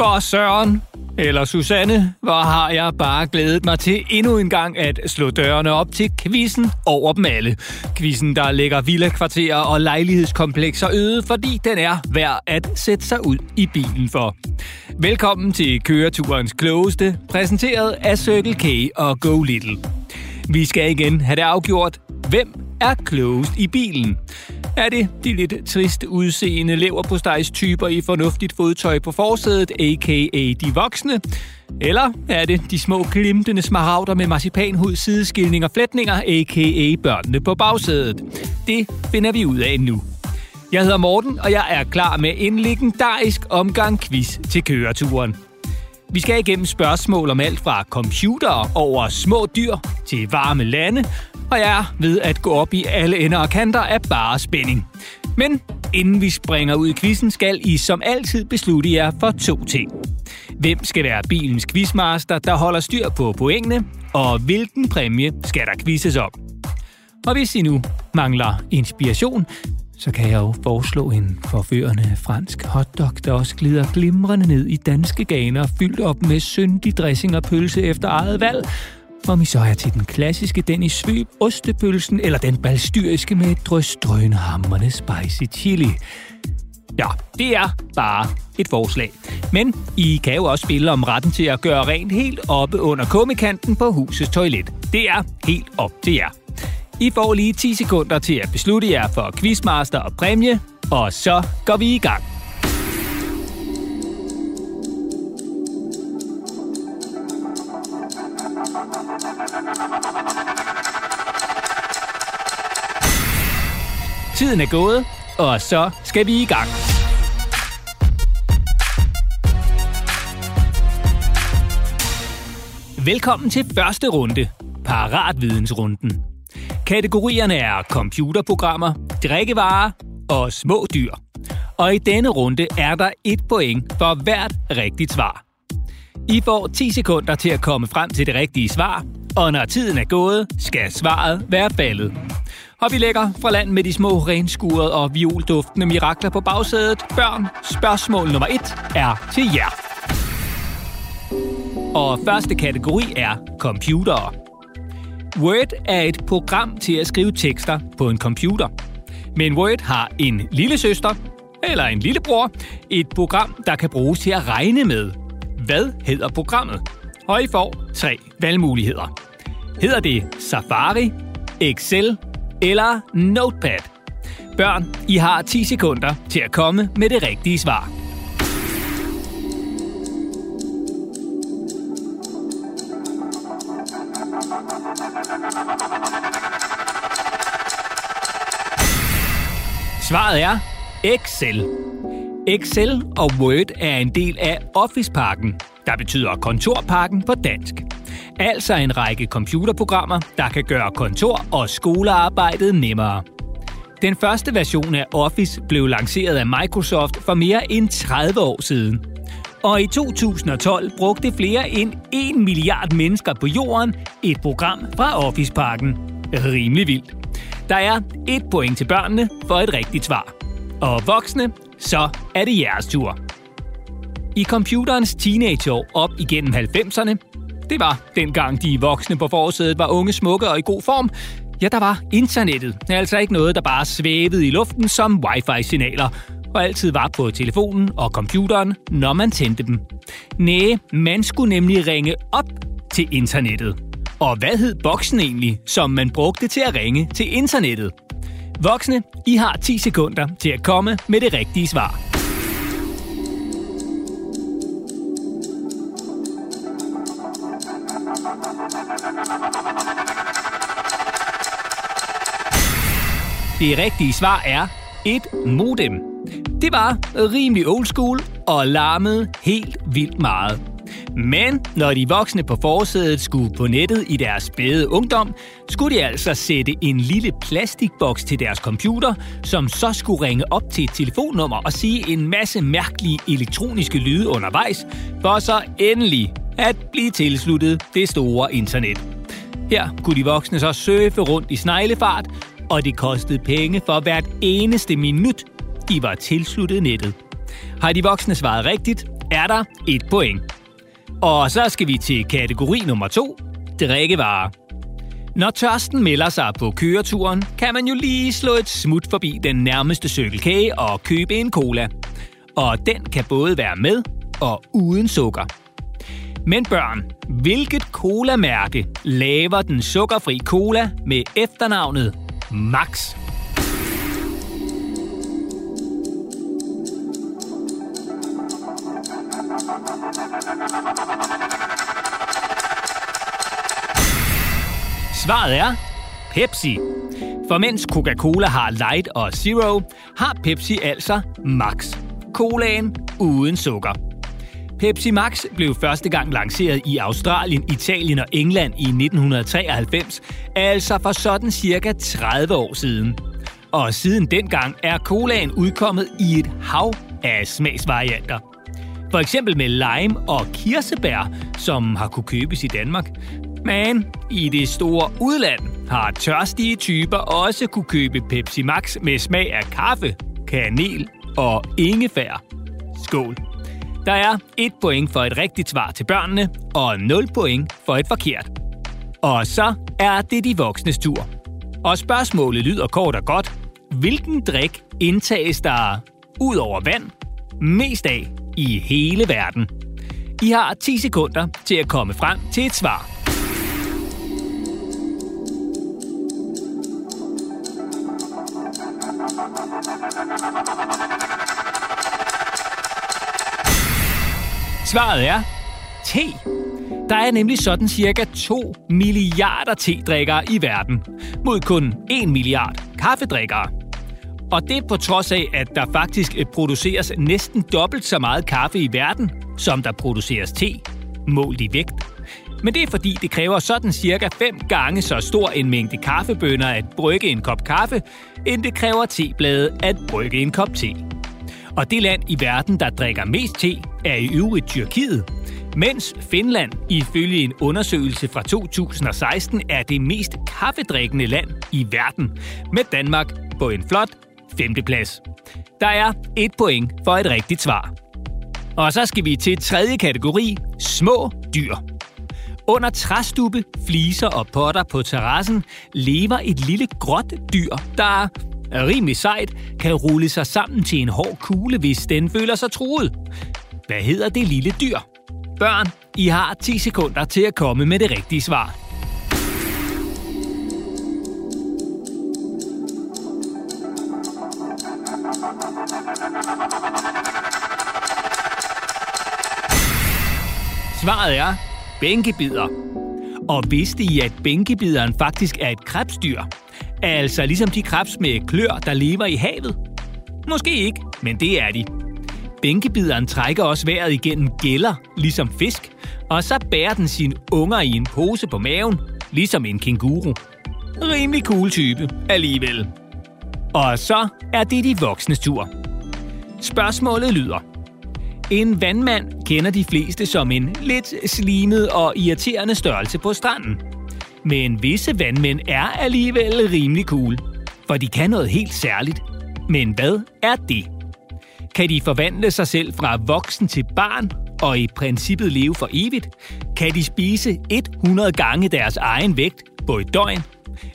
For Søren eller Susanne, hvor har jeg bare glædet mig til endnu en gang at slå dørene op til quizzen over dem alle. Quizzen, der lægger villakvarterer og lejlighedskomplekser øde, fordi den er værd at sætte sig ud i bilen for. Velkommen til køreturens klogeste, præsenteret af Circle K og Go Little. Vi skal igen have det afgjort. Hvem er klogest i bilen? Er det de lidt trist udseende leverpostejs typer i fornuftigt fodtøj på forsædet, a.k.a. de voksne? Eller er det de små glimtende smaragder med marcipanhud, sideskilning og flætninger, a.k.a. børnene på bagsædet? Det finder vi ud af nu. Jeg hedder Morten, og jeg er klar med en legendarisk omgang quiz til køreturen. Vi skal igennem spørgsmål om alt fra computer over små dyr til varme lande, og jeg er ved at gå op i alle ender og kanter af bare spænding. Men inden vi springer ud i quizzen, skal I som altid beslutte jer for to ting. Hvem skal være bilens quizmaster, der holder styr på pointene, og hvilken præmie skal der quizzes om? Og hvis I nu mangler inspiration, så kan jeg jo foreslå en forførende fransk hotdog, der også glider glimrende ned i danske ganer, fyldt op med syndig dressing og pølse efter eget valg, om I så er til den klassiske Dennis Svøb, ostepølsen eller den balstyriske med et drøs drønhammerne spicy chili. Ja, det er bare et forslag. Men I kan jo også spille om retten til at gøre rent helt oppe under kummekanten på husets toilet. Det er helt op til jer. I får lige 10 sekunder til at beslutte jer for quizmaster og præmie, og så går vi i gang. Tiden er gået, og så skal vi i gang. Velkommen til første runde, Paratvidensrunden. Kategorierne er computerprogrammer, drikkevarer og små dyr. Og i denne runde er der et point for hvert rigtigt svar. I får 10 sekunder til at komme frem til det rigtige svar, og når tiden er gået, skal svaret være faldet. Og vi lægger fra land med de små renskurede og violduftende mirakler på bagsædet. Børn, spørgsmål nummer et er til jer. Og første kategori er computere. Word er et program til at skrive tekster på en computer. Men Word har en lille søster, eller en lillebror, et program, der kan bruges til at regne med. Hvad hedder programmet? Og I får tre valgmuligheder. Hedder det Safari, Excel eller Notepad? Børn, I har 10 sekunder til at komme med det rigtige svar. Svaret er Excel. Excel og Word er en del af Office-pakken, der betyder kontorpakken på dansk. Altså en række computerprogrammer, der kan gøre kontor- og skolearbejdet nemmere. Den første version af Office blev lanceret af Microsoft for mere end 30 år siden. Og i 2012 brugte flere end 1 milliard mennesker på jorden et program fra Office-pakken. Rimelig vildt. Der er et point til børnene for et rigtigt svar. Og voksne, så er det jeres tur. I computerens teenageår op igennem 90'erne, det var dengang de voksne på forsædet var unge, smukke og i god form, ja, der var internettet. Altså ikke noget, der bare svævede i luften som wifi-signaler, og altid var på telefonen og computeren, når man tændte dem. Næh, man skulle nemlig ringe op til internettet. Og hvad hed boksen egentlig, som man brugte til at ringe til internettet? Voksne, I har 10 sekunder til at komme med det rigtige svar. Det rigtige svar er et modem. Det var rimelig old school og larmede helt vildt meget. Men når de voksne på forsædet skulle på nettet i deres spæde ungdom, skulle de altså sætte en lille plastikboks til deres computer, som så skulle ringe op til et telefonnummer og sige en masse mærkelige elektroniske lyde undervejs, for så endelig at blive tilsluttet det store internet. Her kunne de voksne så surfe rundt i sneglefart, og det kostede penge for hvert eneste minut, de var tilsluttet nettet. Har de voksne svaret rigtigt, er der et point. Og så skal vi til kategori nummer to, drikkevarer. Når tørsten melder sig på køreturen, kan man jo lige slå et smut forbi den nærmeste cykelkage og købe en cola. Og den kan både være med og uden sukker. Men børn, hvilket cola-mærke laver den sukkerfri cola med efternavnet Max? Svaret er Pepsi. For mens Coca-Cola har Light og Zero, har Pepsi altså Max. Colaen uden sukker. Pepsi Max blev første gang lanceret i Australien, Italien og England i 1993, altså for sådan cirka 30 år siden. Og siden dengang er colaen udkommet i et hav af smagsvarianter. For eksempel med lime og kirsebær, som har kunne købes i Danmark. Men i det store udland har tørstige typer også kunne købe Pepsi Max med smag af kaffe, kanel og ingefær. Skål! Der er et point for et rigtigt svar til børnene, og 0 point for et forkert. Og så er det de voksnes tur. Og spørgsmålet lyder kort og godt. Hvilken drik indtages der, ud over vand, mest af i hele verden? I har 10 sekunder til at komme frem til et svar. Svaret er te. Der er nemlig sådan cirka 2 milliarder te-drikkere i verden, mod kun 1 milliard kaffedrikkere. Og det på trods af, at der faktisk eh, produceres næsten dobbelt så meget kaffe i verden, som der produceres te, målt i vægt. Men det er fordi, det kræver sådan cirka 5 gange så stor en mængde kaffebønner at brygge en kop kaffe, end det kræver teblade at brygge en kop te. Og det land i verden, der drikker mest te, er i øvrigt Tyrkiet, mens Finland ifølge en undersøgelse fra 2016 er det mest kaffedrikkende land i verden, med Danmark på en flot femteplads. Der er et point for et rigtigt svar. Og så skal vi til tredje kategori, små dyr. Under træstube, fliser og potter på terrassen lever et lille gråt dyr, der er rimelig sejt, kan rulle sig sammen til en hård kugle, hvis den føler sig truet. Hvad hedder det lille dyr? Børn, I har 10 sekunder til at komme med det rigtige svar. Svaret er bænkebider. Og vidste I, at bænkebideren faktisk er et krebsdyr? Altså ligesom de krebs med klør, der lever i havet? Måske ikke, men det er de. Bænkebideren trækker også vejret igennem gælder, ligesom fisk, og så bærer den sine unger i en pose på maven, ligesom en kenguru. Rimelig cool type alligevel. Og så er det de voksnes tur. Spørgsmålet lyder. En vandmand kender de fleste som en lidt slimet og irriterende størrelse på stranden. Men visse vandmænd er alligevel rimelig cool, for de kan noget helt særligt. Men hvad er det? Kan de forvandle sig selv fra voksen til barn og i princippet leve for evigt? Kan de spise 100 gange deres egen vægt på et døgn?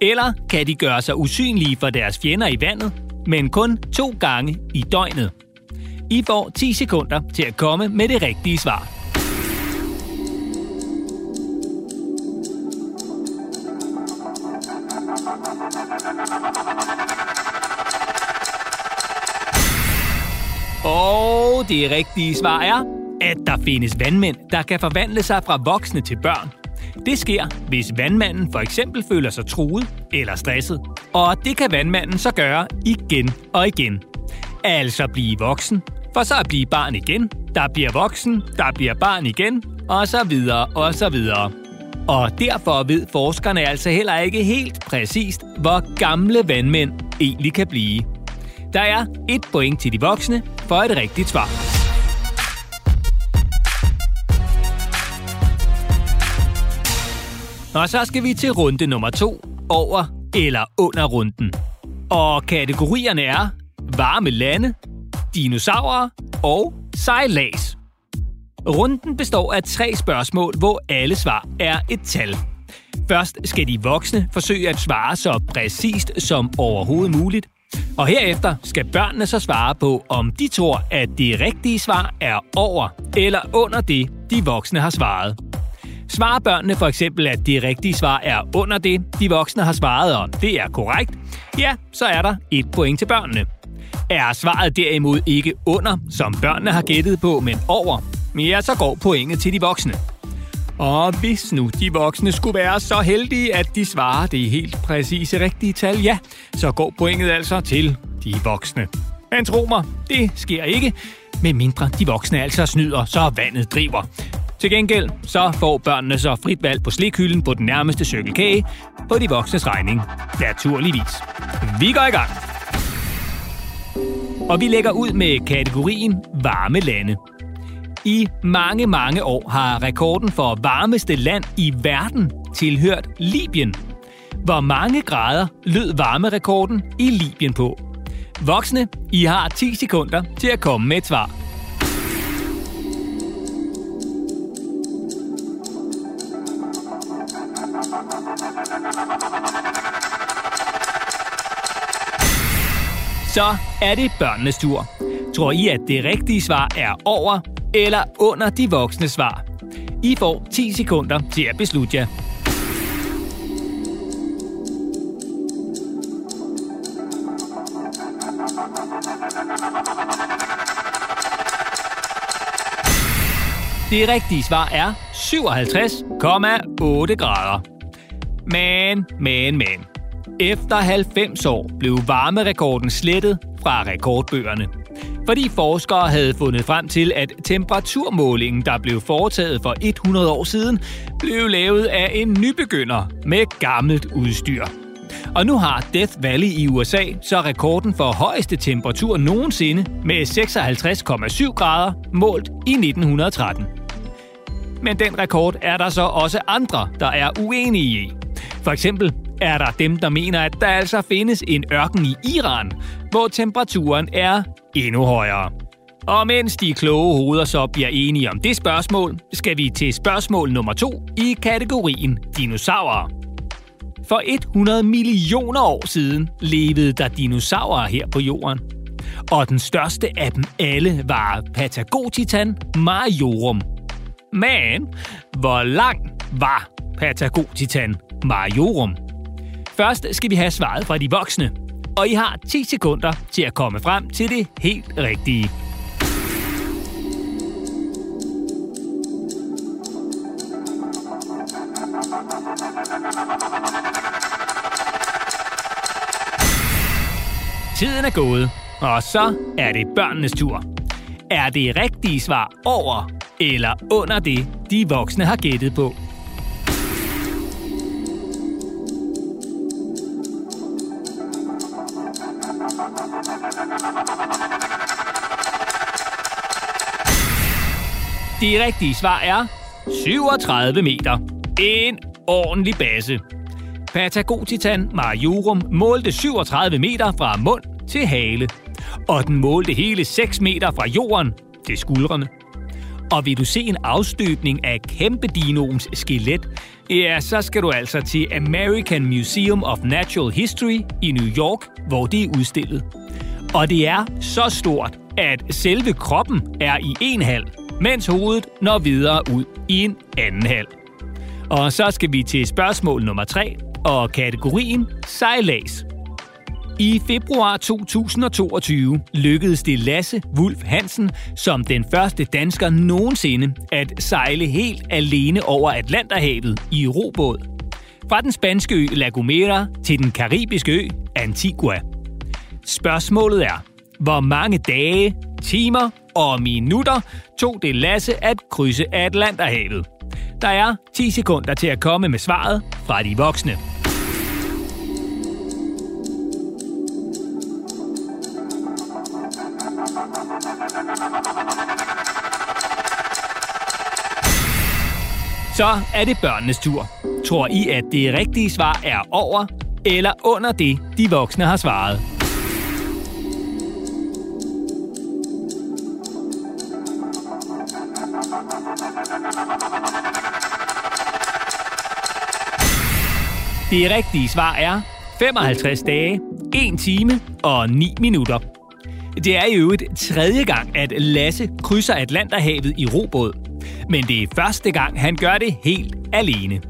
Eller kan de gøre sig usynlige for deres fjender i vandet, men kun to gange i døgnet? I får 10 sekunder til at komme med det rigtige svar. Og det rigtige svar er, at der findes vandmænd, der kan forvandle sig fra voksne til børn. Det sker, hvis vandmanden for eksempel føler sig truet eller stresset. Og det kan vandmanden så gøre igen og igen. Altså blive voksen, for så at blive barn igen, der bliver voksen, der bliver barn igen, og så videre og så videre. Og derfor ved forskerne altså heller ikke helt præcist, hvor gamle vandmænd egentlig kan blive. Der er et point til de voksne for et rigtigt svar. Og så skal vi til runde nummer to, over eller under runden. Og kategorierne er varme lande, dinosaurer og sejlads. Runden består af tre spørgsmål, hvor alle svar er et tal. Først skal de voksne forsøge at svare så præcist som overhovedet muligt. Og herefter skal børnene så svare på, om de tror, at det rigtige svar er over eller under det, de voksne har svaret. Svarer børnene for eksempel, at det rigtige svar er under det, de voksne har svaret, og det er korrekt, ja, så er der et point til børnene. Er svaret derimod ikke under, som børnene har gættet på, men over, ja, så går pointet til de voksne. Og hvis nu de voksne skulle være så heldige, at de svarer det helt præcise rigtige tal, ja, så går pointet altså til de voksne. Men tro mig, det sker ikke, medmindre de voksne altså snyder, så vandet driver. Til gengæld så får børnene så frit valg på slikhylden på den nærmeste cykelkage på de voksnes regning. Naturligvis. Vi går i gang. Og vi lægger ud med kategorien varme lande. I mange, mange år har rekorden for varmeste land i verden tilhørt Libyen. Hvor mange grader lød varmerekorden i Libyen på? Voksne, I har 10 sekunder til at komme med et svar. Så er det børnenes tur. Tror I, at det rigtige svar er over eller under de voksne svar? I får 10 sekunder til at beslutte jer. Det rigtige svar er 57,8 grader. Men, men, men. Efter 90 år blev varmerekorden slettet fra rekordbøgerne. Fordi forskere havde fundet frem til, at temperaturmålingen, der blev foretaget for 100 år siden, blev lavet af en nybegynder med gammelt udstyr. Og nu har Death Valley i USA så rekorden for højeste temperatur nogensinde med 56,7 grader målt i 1913. Men den rekord er der så også andre, der er uenige i. For eksempel er der dem, der mener, at der altså findes en ørken i Iran, hvor temperaturen er endnu højere. Og mens de kloge hoveder så bliver enige om det spørgsmål, skal vi til spørgsmål nummer to i kategorien dinosaurer. For 100 millioner år siden levede der dinosaurer her på jorden. Og den største af dem alle var Patagotitan majorum. Men hvor lang var Patagotitan majorum? Først skal vi have svaret fra de voksne, og I har 10 sekunder til at komme frem til det helt rigtige. Tiden er gået, og så er det børnenes tur. Er det rigtige svar over eller under det, de voksne har gættet på? Det rigtige svar er 37 meter. En ordentlig base. Patagotitan majorum målte 37 meter fra mund til hale. Og den målte hele 6 meter fra jorden til skuldrene. Og vil du se en afstøbning af kæmpedinoens skelet, ja, så skal du altså til American Museum of Natural History i New York, hvor det er udstillet. Og det er så stort, at selve kroppen er i en halv, mens hovedet når videre ud i en anden halv. Og så skal vi til spørgsmål nummer 3 og kategorien sejlads. I februar 2022 lykkedes det Lasse Wulf Hansen som den første dansker nogensinde at sejle helt alene over Atlanterhavet i robåd. Fra den spanske ø La Gomera til den karibiske ø Antigua. Spørgsmålet er, hvor mange dage, timer og minutter tog det Lasse at krydse Atlanterhavet? Der er 10 sekunder til at komme med svaret fra de voksne. Så er det børnenes tur. Tror I, at det rigtige svar er over eller under det, de voksne har svaret? Det rigtige svar er 55 dage, 1 time og 9 minutter. Det er i øvrigt tredje gang, at Lasse krydser Atlanterhavet i robåd. Men det er første gang, han gør det helt alene.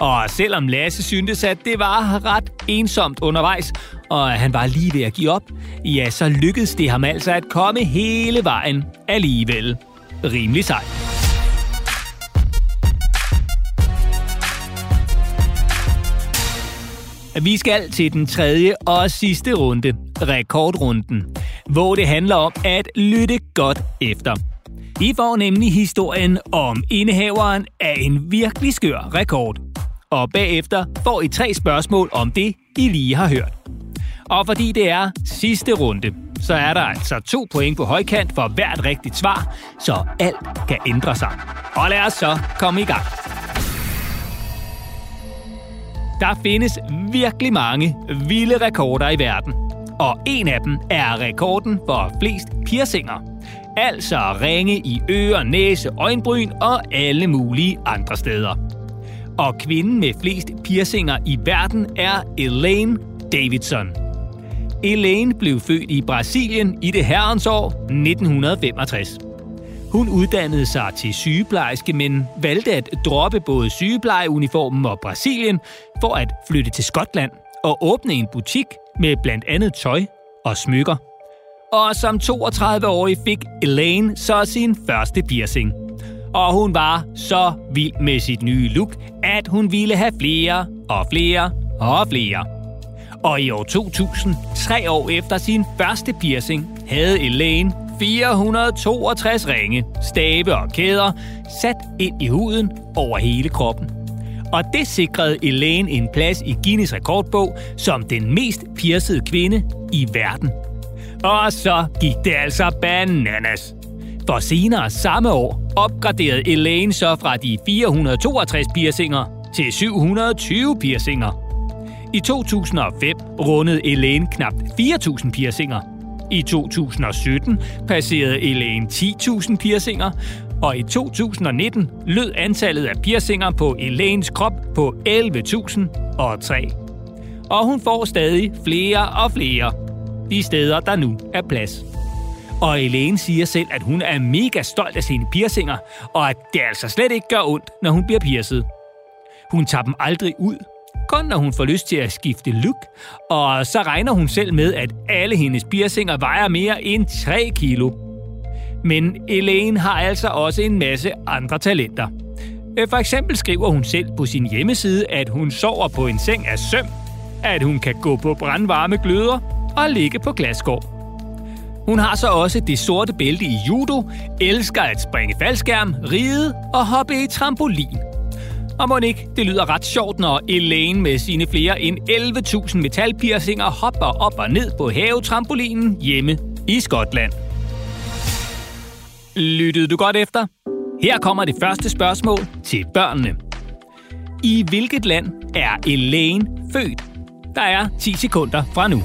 Og selvom Lasse syntes, at det var ret ensomt undervejs, og han var lige ved at give op, ja, så lykkedes det ham altså at komme hele vejen alligevel. Rimelig sejt. Vi skal til den tredje og sidste runde, rekordrunden, hvor det handler om at lytte godt efter. I får nemlig historien om indehaveren af en virkelig skør rekord. Og bagefter får I tre spørgsmål om det, I lige har hørt. Og fordi det er sidste runde, så er der altså to point på højkant for hvert rigtigt svar, så alt kan ændre sig. Og lad os så komme i gang. Der findes virkelig mange vilde rekorder i verden. Og en af dem er rekorden for flest piercinger. Altså ringe i ører, næse, øjenbryn og alle mulige andre steder. Og kvinden med flest piercinger i verden er Elaine Davidson. Elaine blev født i Brasilien i det herrens år 1965. Hun uddannede sig til sygeplejerske, men valgte at droppe både sygeplejeuniformen og Brasilien for at flytte til Skotland og åbne en butik med blandt andet tøj og smykker. Og som 32-årig fik Elaine så sin første piercing. Og hun var så vild med sit nye look, at hun ville have flere og flere og flere. Og i år 2000, tre år efter sin første piercing, havde Elaine 462 ringe, stabe og kæder sat ind i huden over hele kroppen. Og det sikrede Elaine en plads i Guinness rekordbog som den mest piercede kvinde i verden. Og så gik det altså bananas. For senere samme år opgraderede Elaine så fra de 462 piercinger til 720 piercinger. I 2005 rundede Elaine knap 4.000 piercinger – i 2017 passerede Elaine 10.000 piercinger, og i 2019 lød antallet af piercinger på Elaines krop på 11.003. Og hun får stadig flere og flere de steder, der nu er plads. Og Elaine siger selv, at hun er mega stolt af sine piercinger, og at det altså slet ikke gør ondt, når hun bliver piercet. Hun tager dem aldrig ud, kun når hun får lyst til at skifte look, og så regner hun selv med, at alle hendes piercinger vejer mere end 3 kilo. Men Elaine har altså også en masse andre talenter. Øh, for eksempel skriver hun selv på sin hjemmeside, at hun sover på en seng af søm, at hun kan gå på brandvarme gløder og ligge på glasgård. Hun har så også det sorte bælte i judo, elsker at springe faldskærm, ride og hoppe i trampolin. Og må ikke, det lyder ret sjovt, når Elaine med sine flere end 11.000 metalpiercinger hopper op og ned på havetrampolinen hjemme i Skotland. Lyttede du godt efter? Her kommer det første spørgsmål til børnene. I hvilket land er Elaine født? Der er 10 sekunder fra nu.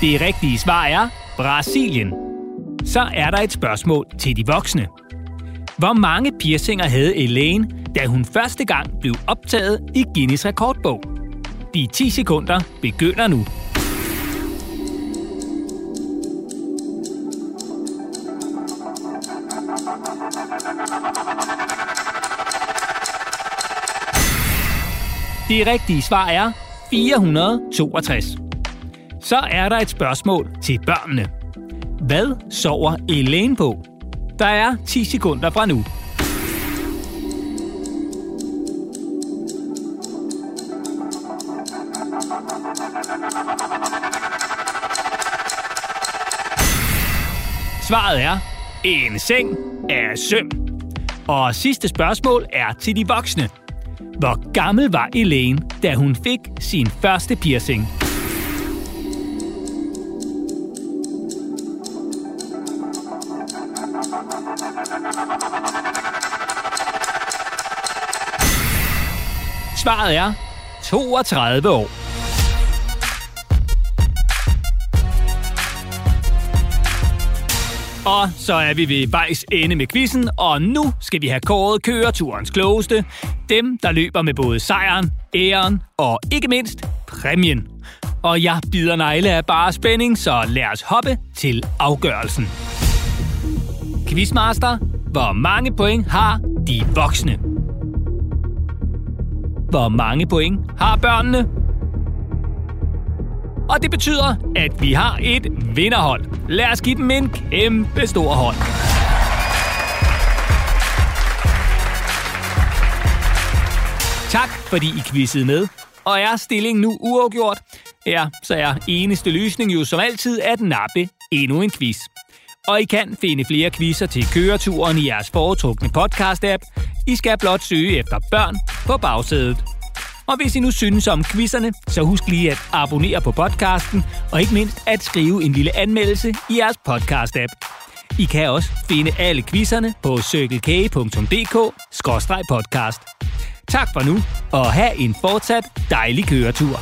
Det rigtige svar er Brasilien. Så er der et spørgsmål til de voksne. Hvor mange piercinger havde Elaine, da hun første gang blev optaget i Guinness rekordbog? De 10 sekunder begynder nu. Det rigtige svar er 462. Så er der et spørgsmål til børnene. Hvad sover Elaine på? Der er 10 sekunder fra nu. Svaret er en seng er søm. Og sidste spørgsmål er til de voksne. Hvor gammel var Elaine, da hun fik sin første piercing? Svaret er 32 år. Og så er vi ved vejs ende med quizzen, og nu skal vi have kåret køreturens klogeste. Dem, der løber med både sejren, æren og ikke mindst præmien. Og jeg bider negle af bare spænding, så lad os hoppe til afgørelsen. Quizmaster, hvor mange point har de voksne? Hvor mange point har børnene? Og det betyder, at vi har et vinderhold. Lad os give dem en kæmpe stor hånd. Tak, fordi I quizzede med. Og er stillingen nu uafgjort? Ja, så er eneste løsning jo som altid at nappe endnu en quiz. Og I kan finde flere quizzer til køreturen i jeres foretrukne podcast-app. I skal blot søge efter børn på bagsædet. Og hvis I nu synes om quizzerne, så husk lige at abonnere på podcasten, og ikke mindst at skrive en lille anmeldelse i jeres podcast-app. I kan også finde alle quizzerne på cykelkage.dk-podcast. Tak for nu, og have en fortsat dejlig køretur.